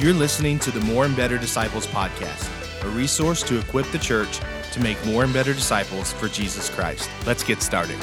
You're listening to the More and Better Disciples podcast, a resource to equip the church to make more and better disciples for Jesus Christ. Let's get started.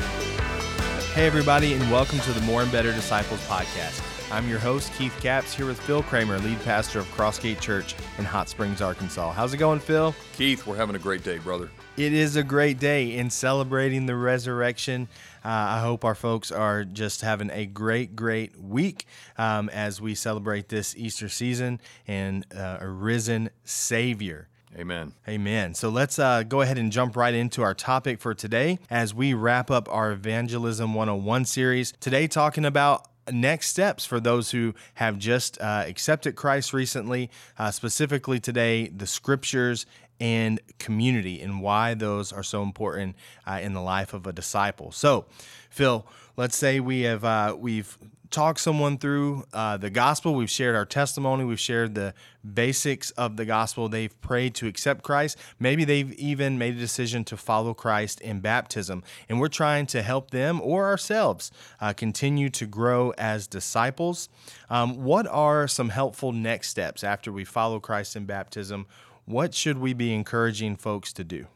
Hey, everybody, and welcome to the More and Better Disciples podcast. I'm your host, Keith Caps, here with Phil Kramer, lead pastor of Crossgate Church in Hot Springs, Arkansas. How's it going, Phil? Keith, we're having a great day, brother. It is a great day in celebrating the resurrection. Uh, I hope our folks are just having a great, great week um, as we celebrate this Easter season and uh, a risen Savior. Amen. Amen. So let's uh, go ahead and jump right into our topic for today as we wrap up our Evangelism 101 series. Today, talking about next steps for those who have just uh, accepted Christ recently, uh, specifically today, the scriptures and community and why those are so important uh, in the life of a disciple. So, Phil, let's say we have uh, we've talked someone through uh, the gospel. We've shared our testimony. We've shared the basics of the gospel. They've prayed to accept Christ. Maybe they've even made a decision to follow Christ in baptism. And we're trying to help them or ourselves uh, continue to grow as disciples. Um, what are some helpful next steps after we follow Christ in baptism? What should we be encouraging folks to do?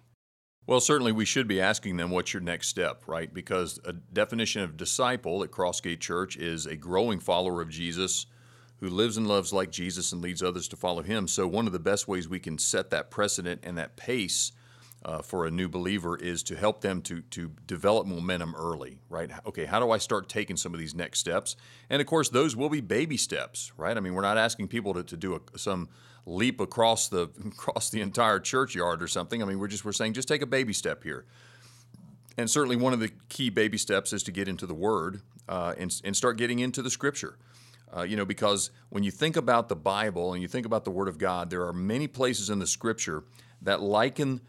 Well, certainly we should be asking them what's your next step, right? Because a definition of disciple at Crossgate Church is a growing follower of Jesus who lives and loves like Jesus and leads others to follow him. So, one of the best ways we can set that precedent and that pace uh, for a new believer is to help them to to develop momentum early, right? Okay, how do I start taking some of these next steps? And of course, those will be baby steps, right? I mean, we're not asking people to, to do a, some leap across the across the entire churchyard or something. I mean, we're just we're saying just take a baby step here. And certainly, one of the key baby steps is to get into the Word uh, and and start getting into the Scripture. Uh, you know, because when you think about the Bible and you think about the Word of God, there are many places in the Scripture that liken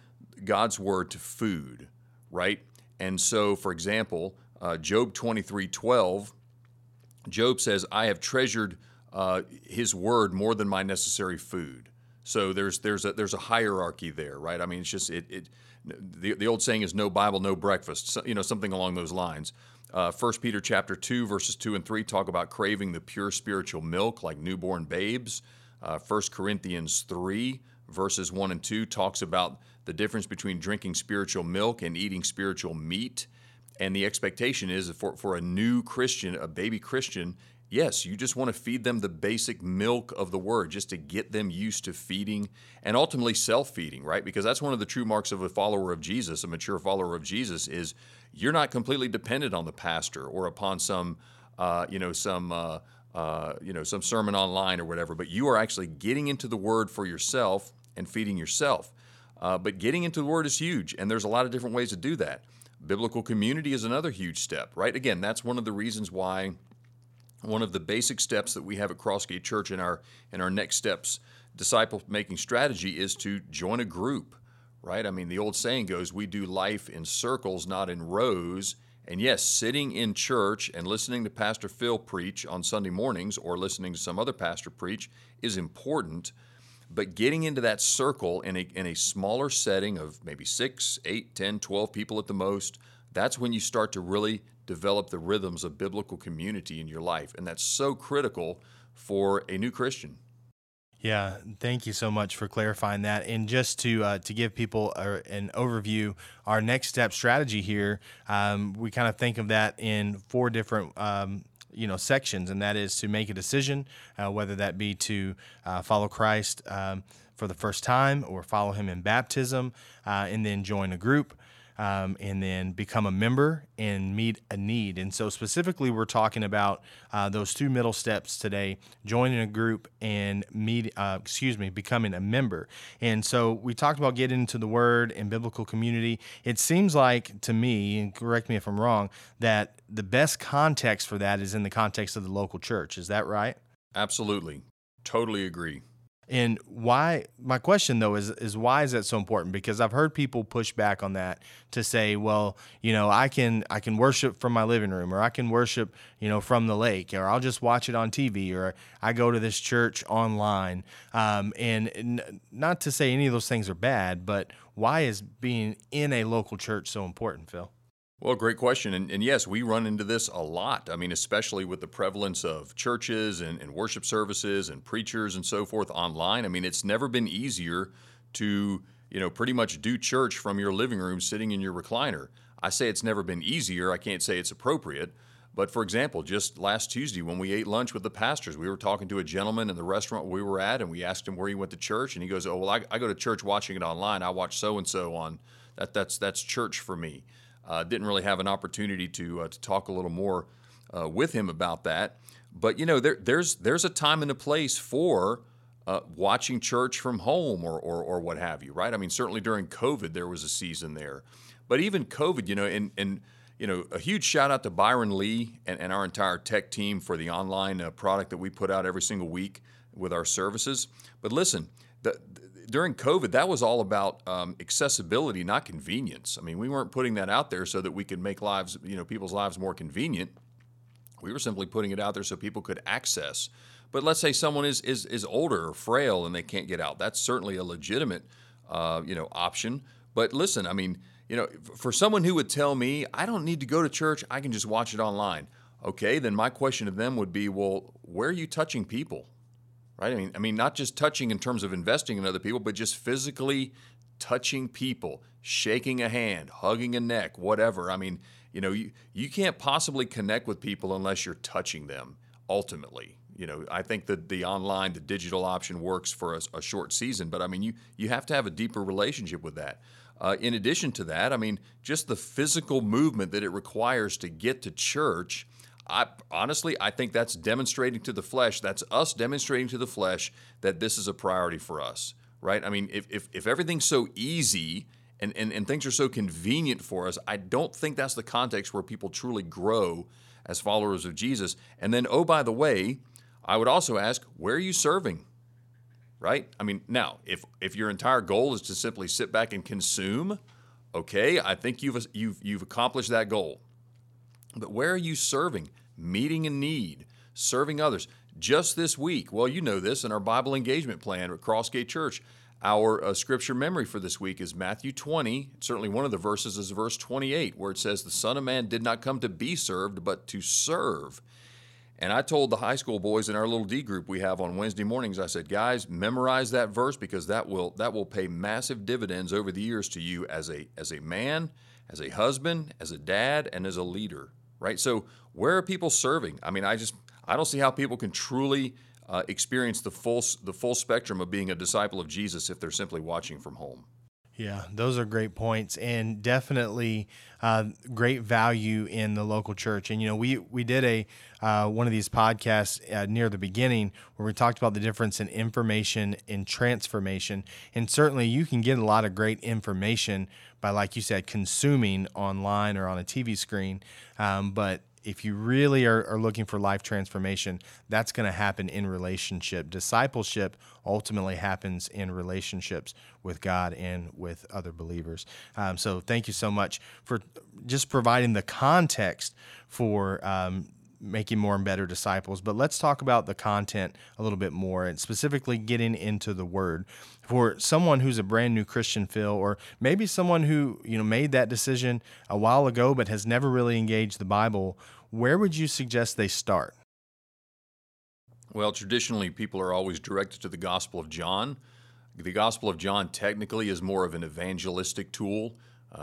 God's Word to food, right? And so, for example, uh, Job 23 12, Job says, I have treasured uh, his word more than my necessary food. So there's there's a there's a hierarchy there, right? I mean, it's just it, it the, the old saying is no Bible, no breakfast, so, you know, something along those lines. Uh, First Peter chapter two verses two and three talk about craving the pure spiritual milk like newborn babes. Uh, First Corinthians three verses one and two talks about the difference between drinking spiritual milk and eating spiritual meat. And the expectation is for, for a new Christian, a baby Christian, Yes, you just want to feed them the basic milk of the word just to get them used to feeding and ultimately self-feeding, right? Because that's one of the true marks of a follower of Jesus, a mature follower of Jesus is you're not completely dependent on the pastor or upon some uh, you know some uh, uh, you know some sermon online or whatever, but you are actually getting into the word for yourself and feeding yourself. Uh, but getting into the word is huge, and there's a lot of different ways to do that. Biblical community is another huge step, right? Again, that's one of the reasons why one of the basic steps that we have at Crossgate Church in our in our next steps disciple making strategy is to join a group, right? I mean, the old saying goes, "We do life in circles, not in rows." And yes, sitting in church and listening to Pastor Phil preach on Sunday mornings or listening to some other pastor preach is important. But getting into that circle in a, in a smaller setting of maybe six, eight, 10, 12 people at the most, that's when you start to really develop the rhythms of biblical community in your life. And that's so critical for a new Christian. Yeah, thank you so much for clarifying that. And just to uh, to give people a, an overview, our next step strategy here, um, we kind of think of that in four different. Um, you know sections and that is to make a decision uh, whether that be to uh, follow christ um, for the first time or follow him in baptism uh, and then join a group um, and then become a member and meet a need. And so, specifically, we're talking about uh, those two middle steps today: joining a group and meet, uh, excuse me, becoming a member. And so, we talked about getting into the Word and biblical community. It seems like to me, and correct me if I'm wrong, that the best context for that is in the context of the local church. Is that right? Absolutely, totally agree. And why my question though is is why is that so important? Because I've heard people push back on that to say, well, you know, I can I can worship from my living room or I can worship, you know, from the lake or I'll just watch it on TV or I go to this church online. Um, and, and not to say any of those things are bad, but why is being in a local church so important, Phil? Well, great question. And, and, yes, we run into this a lot. I mean, especially with the prevalence of churches and, and, worship services and preachers and so forth online. I mean, it's never been easier to, you know, pretty much do church from your living room sitting in your recliner. I say it's never been easier. I can't say it's appropriate. But for example, just last Tuesday when we ate lunch with the pastors, we were talking to a gentleman in the restaurant we were at, and we asked him where he went to church, and he goes, "Oh, well, I, I go to church watching it online. I watch so and so on. That that's that's church for me." Uh, didn't really have an opportunity to uh, to talk a little more uh, with him about that. But you know, there, there's there's a time and a place for uh, watching church from home or, or or what have you, right? I mean, certainly during COVID there was a season there, but even COVID, you know, and and you know, a huge shout out to Byron Lee and, and our entire tech team for the online uh, product that we put out every single week with our services. But listen, the, during COVID, that was all about um, accessibility, not convenience. I mean, we weren't putting that out there so that we could make lives, you know, people's lives more convenient. We were simply putting it out there so people could access. But let's say someone is is, is older or frail and they can't get out. That's certainly a legitimate, uh, you know, option. But listen, I mean, you know, for someone who would tell me I don't need to go to church, I can just watch it online. Okay, then my question to them would be, well, where are you touching people? Right? I mean, I mean, not just touching in terms of investing in other people, but just physically touching people, shaking a hand, hugging a neck, whatever. I mean, you know, you, you can't possibly connect with people unless you're touching them ultimately. You know, I think that the online, the digital option works for a, a short season, but I mean, you, you have to have a deeper relationship with that. Uh, in addition to that, I mean, just the physical movement that it requires to get to church I honestly, I think that's demonstrating to the flesh. That's us demonstrating to the flesh that this is a priority for us, right? I mean, if if, if everything's so easy and, and and things are so convenient for us, I don't think that's the context where people truly grow as followers of Jesus. And then, oh, by the way, I would also ask, where are you serving? Right? I mean, now, if if your entire goal is to simply sit back and consume, okay, I think you've you've you've accomplished that goal. But where are you serving? Meeting a need, serving others. Just this week, well, you know this in our Bible engagement plan at Crossgate Church. Our uh, scripture memory for this week is Matthew 20. Certainly, one of the verses is verse 28, where it says, The Son of Man did not come to be served, but to serve. And I told the high school boys in our little D group we have on Wednesday mornings, I said, guys, memorize that verse because that will that will pay massive dividends over the years to you as a as a man, as a husband, as a dad, and as a leader right? So where are people serving? I mean, I just I don't see how people can truly uh, experience the full the full spectrum of being a disciple of Jesus if they're simply watching from home. Yeah, those are great points, and definitely uh, great value in the local church. And you know, we we did a uh, one of these podcasts uh, near the beginning where we talked about the difference in information and transformation. And certainly, you can get a lot of great information by, like you said, consuming online or on a TV screen. Um, but if you really are, are, looking for life transformation, that's going to happen in relationship. Discipleship ultimately happens in relationships with God and with other believers. Um, so, thank you so much for just providing the context for um, making more and better disciples. But let's talk about the content a little bit more and specifically getting into the word. For someone who's a brand new Christian, Phil, or maybe someone who, you know, made that decision a while ago but has never really engaged the Bible, where would you suggest they start? Well, traditionally, people are always directed to the Gospel of John. The Gospel of John technically is more of an evangelistic tool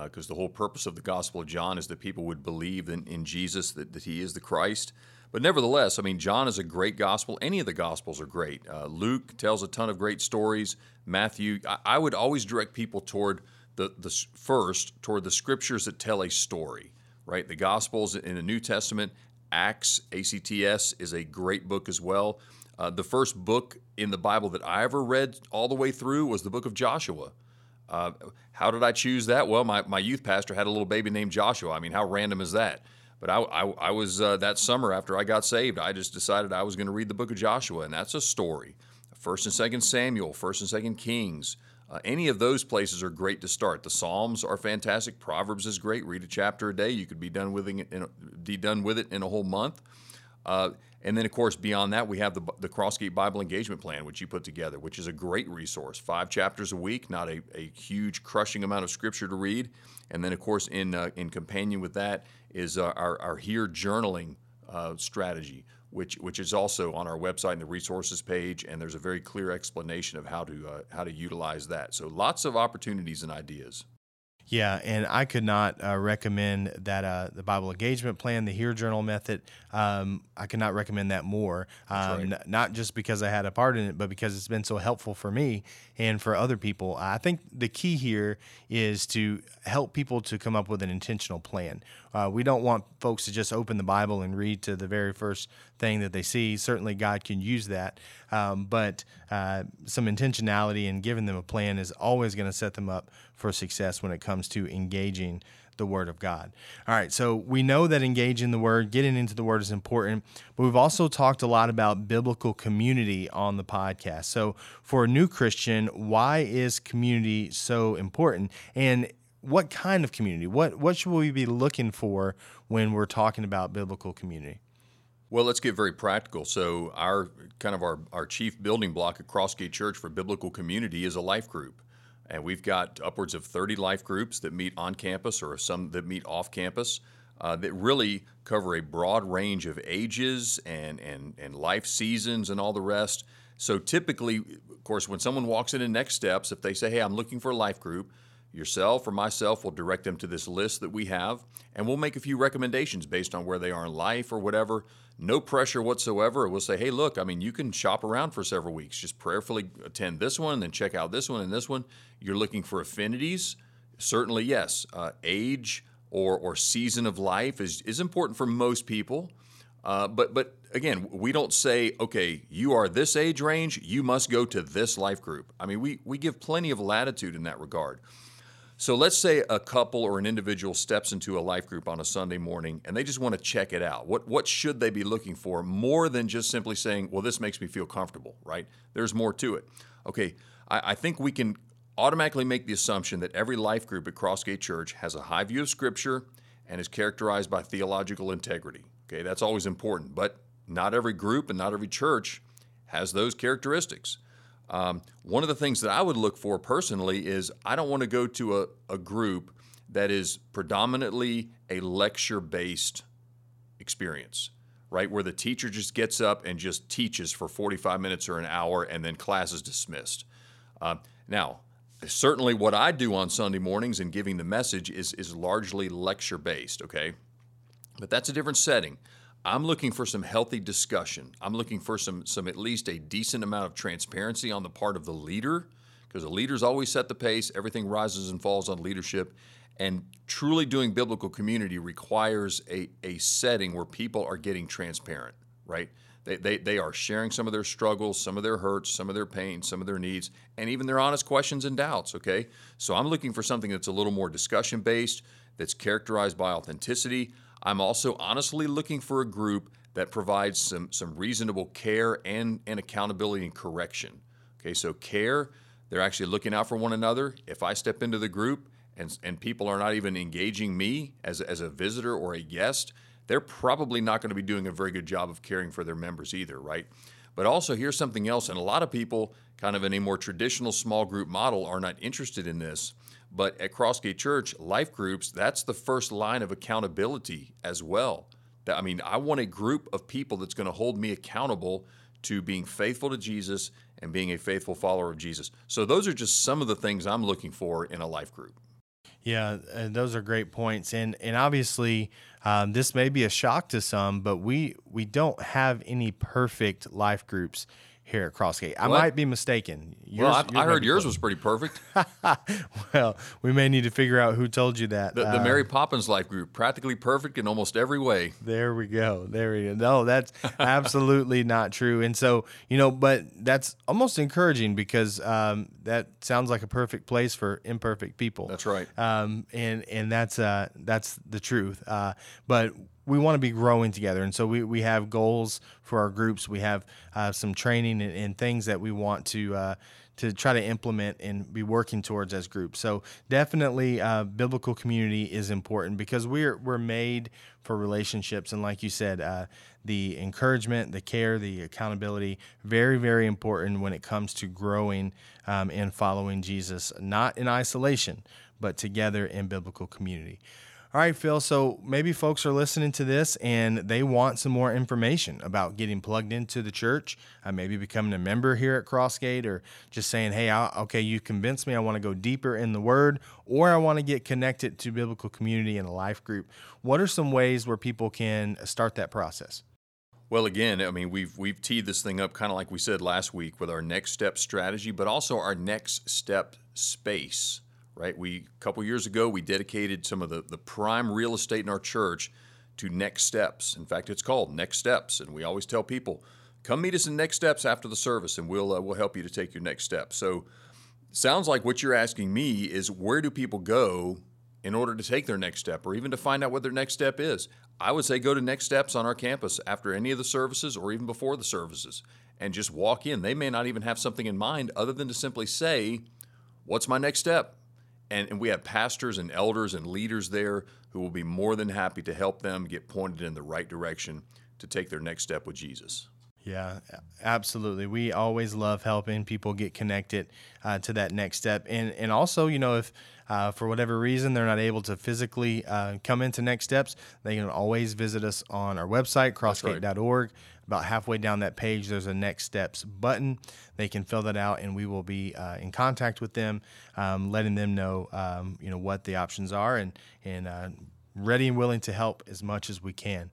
because uh, the whole purpose of the Gospel of John is that people would believe in, in Jesus, that, that he is the Christ. But nevertheless, I mean, John is a great gospel. Any of the gospels are great. Uh, Luke tells a ton of great stories. Matthew, I, I, would always direct people toward the, the first, toward the scriptures that tell a story, right? The gospels in the New Testament, Acts, ACTS, is a great book as well. Uh, the first book in the Bible that I ever read all the way through was the book of Joshua. Uh, how did I choose that? Well, my, my youth pastor had a little baby named Joshua. I mean, how random is that? But I, I, I was uh, that summer after I got saved, I just decided I was going to read the book of Joshua, and that's a story. First and Second Samuel, First and Second Kings. Uh, any of those places are great to start. The Psalms are fantastic. Proverbs is great. Read a chapter a day. You could be done with it in, be done with it in a whole month. Uh, and then, of course, beyond that, we have the, the Crossgate Bible Engagement Plan, which you put together, which is a great resource. Five chapters a week, not a, a huge, crushing amount of scripture to read. And then, of course, in, uh, in companion with that is uh, our, our Hear journaling uh, strategy, which, which is also on our website in the resources page. And there's a very clear explanation of how to, uh, how to utilize that. So, lots of opportunities and ideas. Yeah, and I could not uh, recommend that uh, the Bible engagement plan, the Hear Journal method. Um, I could not recommend that more. Um, right. n- not just because I had a part in it, but because it's been so helpful for me and for other people. I think the key here is to help people to come up with an intentional plan. Uh, we don't want folks to just open the Bible and read to the very first thing that they see. Certainly, God can use that, um, but uh, some intentionality and giving them a plan is always going to set them up for success when it comes to engaging the Word of God. All right, so we know that engaging the Word, getting into the Word is important, but we've also talked a lot about biblical community on the podcast. So, for a new Christian, why is community so important? And what kind of community? What what should we be looking for when we're talking about biblical community? Well, let's get very practical. So, our kind of our, our chief building block at Crossgate Church for biblical community is a life group. And we've got upwards of 30 life groups that meet on campus or some that meet off campus uh, that really cover a broad range of ages and, and, and life seasons and all the rest. So typically, of course, when someone walks into Next Steps, if they say, hey, I'm looking for a life group, yourself or myself will direct them to this list that we have, and we'll make a few recommendations based on where they are in life or whatever. No pressure whatsoever. We'll say, hey, look, I mean, you can shop around for several weeks. Just prayerfully attend this one, and then check out this one and this one. You're looking for affinities? Certainly, yes. Uh, age or, or season of life is, is important for most people. Uh, but but again, we don't say, okay, you are this age range, you must go to this life group. I mean, we, we give plenty of latitude in that regard. So let's say a couple or an individual steps into a life group on a Sunday morning and they just want to check it out. What, what should they be looking for more than just simply saying, well, this makes me feel comfortable, right? There's more to it. Okay, I, I think we can automatically make the assumption that every life group at Crossgate Church has a high view of Scripture and is characterized by theological integrity. Okay, that's always important, but not every group and not every church has those characteristics. Um, one of the things that I would look for personally is I don't want to go to a, a group that is predominantly a lecture based experience, right? Where the teacher just gets up and just teaches for 45 minutes or an hour and then class is dismissed. Uh, now, certainly what I do on Sunday mornings and giving the message is, is largely lecture based, okay? But that's a different setting. I'm looking for some healthy discussion. I'm looking for some some at least a decent amount of transparency on the part of the leader because the leaders always set the pace. Everything rises and falls on leadership. And truly doing biblical community requires a, a setting where people are getting transparent, right? They, they, they are sharing some of their struggles, some of their hurts, some of their pain, some of their needs, and even their honest questions and doubts, okay? So I'm looking for something that's a little more discussion based, that's characterized by authenticity. I'm also honestly looking for a group that provides some, some reasonable care and, and accountability and correction. Okay, so care, they're actually looking out for one another. If I step into the group and, and people are not even engaging me as, as a visitor or a guest, they're probably not going to be doing a very good job of caring for their members either, right? But also, here's something else, and a lot of people, kind of in a more traditional small group model, are not interested in this. But at Crossgate Church, life groups, that's the first line of accountability as well. I mean, I want a group of people that's going to hold me accountable to being faithful to Jesus and being a faithful follower of Jesus. So, those are just some of the things I'm looking for in a life group. Yeah, those are great points, and and obviously um, this may be a shock to some, but we we don't have any perfect life groups here at Crossgate. I what? might be mistaken. Yours, well, I, I heard yours was pretty perfect. well, we may need to figure out who told you that. The, the uh, Mary Poppins Life Group, practically perfect in almost every way. There we go. There we go. No, that's absolutely not true. And so, you know, but that's almost encouraging because um, that sounds like a perfect place for imperfect people. That's right. Um, and and that's uh, that's the truth. Uh, but we want to be growing together. And so we, we have goals for our groups. We have uh, some training and, and, things that we want to uh, to try to implement and be working towards as groups. So definitely, uh, biblical community is important because we're we're made for relationships, and like you said, uh, the encouragement, the care, the accountability, very very important when it comes to growing um, and following Jesus, not in isolation, but together in biblical community. All right, Phil. So maybe folks are listening to this and they want some more information about getting plugged into the church, uh, maybe becoming a member here at Crossgate, or just saying, hey, I, okay, you convinced me. I want to go deeper in the Word, or I want to get connected to biblical community and a life group. What are some ways where people can start that process? Well, again, I mean, we've we've teed this thing up kind of like we said last week with our next step strategy, but also our next step space right? We a couple years ago we dedicated some of the, the prime real estate in our church to next steps. In fact, it's called Next Steps, and we always tell people, come meet us in Next Steps after the service, and we'll uh, we'll help you to take your next step. So, sounds like what you're asking me is where do people go in order to take their next step, or even to find out what their next step is? I would say go to Next Steps on our campus after any of the services, or even before the services, and just walk in. They may not even have something in mind other than to simply say, "What's my next step?" And, and we have pastors and elders and leaders there who will be more than happy to help them get pointed in the right direction to take their next step with Jesus. Yeah, absolutely. We always love helping people get connected uh, to that next step, and and also, you know, if uh, for whatever reason they're not able to physically uh, come into next steps, they can always visit us on our website crossgate.org. About halfway down that page, there's a next steps button. They can fill that out, and we will be uh, in contact with them, um, letting them know, um, you know, what the options are, and and uh, ready and willing to help as much as we can.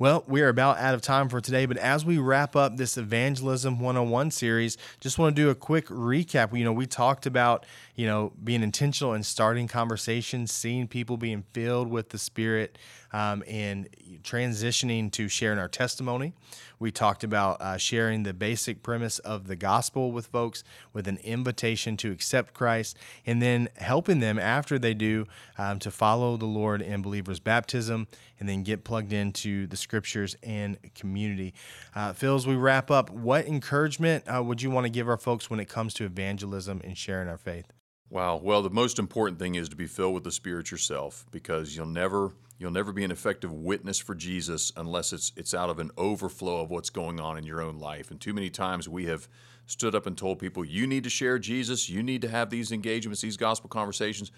Well, we are about out of time for today, but as we wrap up this Evangelism 101 series, just want to do a quick recap. You know, we talked about, you know, being intentional and starting conversations, seeing people being filled with the Spirit, um, and transitioning to sharing our testimony. We talked about uh, sharing the basic premise of the gospel with folks with an invitation to accept Christ, and then helping them after they do um, to follow the Lord in believers' baptism, and then get plugged into the scriptures and community. Uh, Phil, as we wrap up, what encouragement uh, would you want to give our folks when it comes to evangelism and sharing our faith? Wow. Well, the most important thing is to be filled with the Spirit yourself, because you'll never you'll never be an effective witness for Jesus unless it's it's out of an overflow of what's going on in your own life. And too many times we have stood up and told people, "You need to share Jesus. You need to have these engagements, these gospel conversations."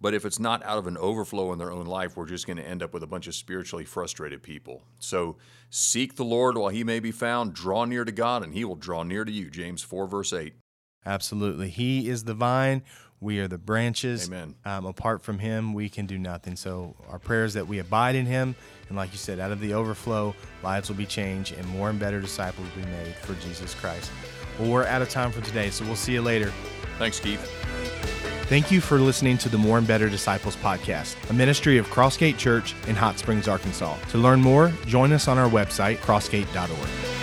But if it's not out of an overflow in their own life, we're just going to end up with a bunch of spiritually frustrated people. So seek the Lord while he may be found, draw near to God, and he will draw near to you. James 4, verse 8. Absolutely. He is the vine. We are the branches. Amen. Um, apart from Him, we can do nothing. So, our prayers that we abide in Him, and like you said, out of the overflow, lives will be changed and more and better disciples will be made for Jesus Christ. Well, we're out of time for today, so we'll see you later. Thanks, Keith. Thank you for listening to the More and Better Disciples podcast, a ministry of Crossgate Church in Hot Springs, Arkansas. To learn more, join us on our website, crossgate.org.